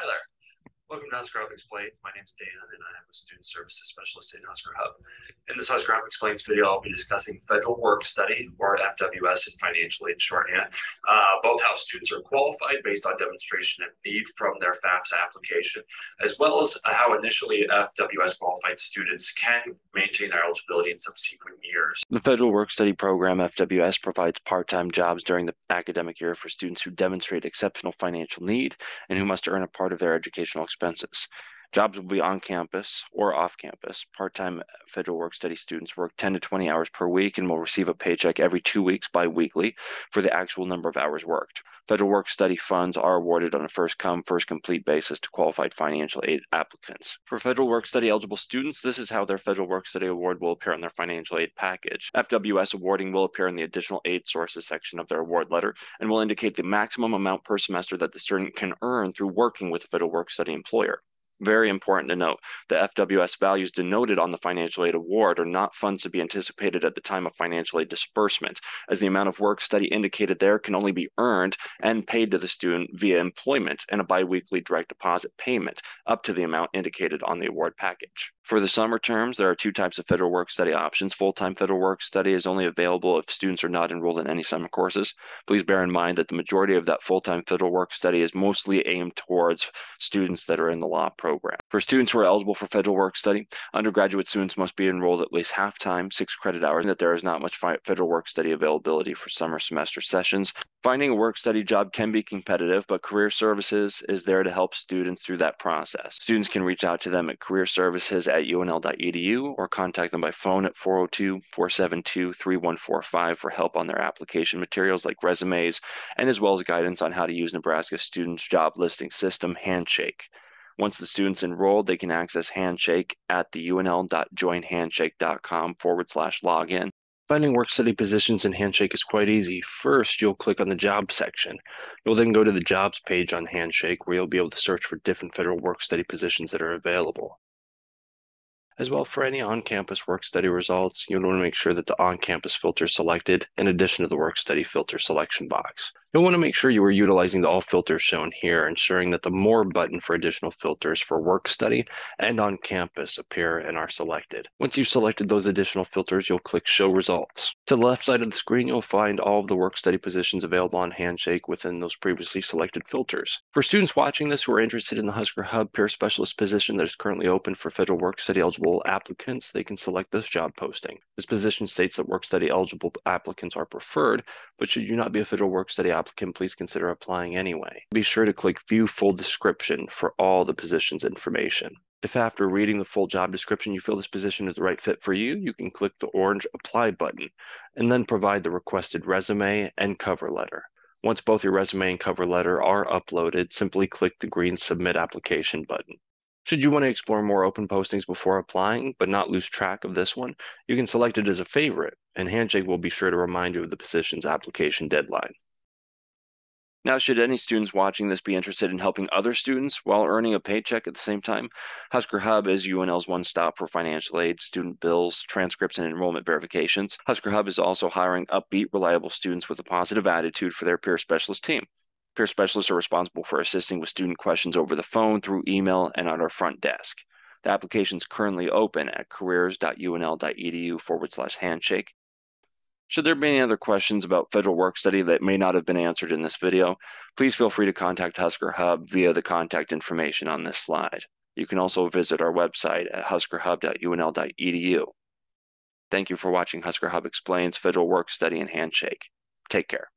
There. Welcome to Husker Hub Explains. My name is Dan, and I am a student services specialist in Husker Hub. In this Husker Hub Explains video, I'll be discussing federal work study, or FWS in financial aid shorthand. Uh, both how students are qualified based on demonstration of need from their FAFSA application, as well as how initially FWS qualified students can maintain their eligibility in subsequent years. The Federal Work Study Program, FWS, provides part time jobs during the academic year for students who demonstrate exceptional financial need and who must earn a part of their educational expenses. Jobs will be on campus or off campus. Part time federal work study students work 10 to 20 hours per week and will receive a paycheck every two weeks bi weekly for the actual number of hours worked. Federal work study funds are awarded on a first come, first complete basis to qualified financial aid applicants. For federal work study eligible students, this is how their federal work study award will appear on their financial aid package. FWS awarding will appear in the additional aid sources section of their award letter and will indicate the maximum amount per semester that the student can earn through working with a federal work study employer. Very important to note the FWS values denoted on the financial aid award are not funds to be anticipated at the time of financial aid disbursement, as the amount of work study indicated there can only be earned and paid to the student via employment and a biweekly direct deposit payment up to the amount indicated on the award package. For the summer terms, there are two types of federal work study options. Full time federal work study is only available if students are not enrolled in any summer courses. Please bear in mind that the majority of that full time federal work study is mostly aimed towards students that are in the law program. For students who are eligible for federal work study, undergraduate students must be enrolled at least half time, six credit hours, and that there is not much federal work study availability for summer semester sessions. Finding a work study job can be competitive, but Career Services is there to help students through that process. Students can reach out to them at Career Services at unl.edu or contact them by phone at 402 472 3145 for help on their application materials like resumes and as well as guidance on how to use Nebraska Students Job Listing System Handshake. Once the student's enrolled, they can access Handshake at the unl.joinhandshake.com forward slash login. Finding work study positions in Handshake is quite easy. First, you'll click on the Jobs section. You'll then go to the Jobs page on Handshake where you'll be able to search for different federal work study positions that are available. As well, for any on-campus work study results, you'll want to make sure that the on-campus filter is selected in addition to the work study filter selection box. You'll want to make sure you are utilizing the all filters shown here, ensuring that the more button for additional filters for work study and on campus appear and are selected. Once you've selected those additional filters, you'll click show results. To the left side of the screen, you'll find all of the work study positions available on Handshake within those previously selected filters. For students watching this who are interested in the Husker Hub peer specialist position that is currently open for federal work study eligible applicants, they can select this job posting. This position states that work study eligible applicants are preferred, but should you not be a federal work study applicant, please consider applying anyway. Be sure to click View Full Description for all the position's information. If after reading the full job description you feel this position is the right fit for you, you can click the orange Apply button and then provide the requested resume and cover letter. Once both your resume and cover letter are uploaded, simply click the green Submit Application button. Should you want to explore more open postings before applying, but not lose track of this one, you can select it as a favorite, and Handshake will be sure to remind you of the position's application deadline. Now, should any students watching this be interested in helping other students while earning a paycheck at the same time, Husker Hub is UNL's one stop for financial aid, student bills, transcripts, and enrollment verifications. Husker Hub is also hiring upbeat, reliable students with a positive attitude for their peer specialist team. Peer specialists are responsible for assisting with student questions over the phone, through email, and on our front desk. The application is currently open at careers.unl.edu forward slash handshake. Should there be any other questions about federal work study that may not have been answered in this video, please feel free to contact Husker Hub via the contact information on this slide. You can also visit our website at huskerhub.unl.edu. Thank you for watching Husker Hub Explains Federal Work Study and Handshake. Take care.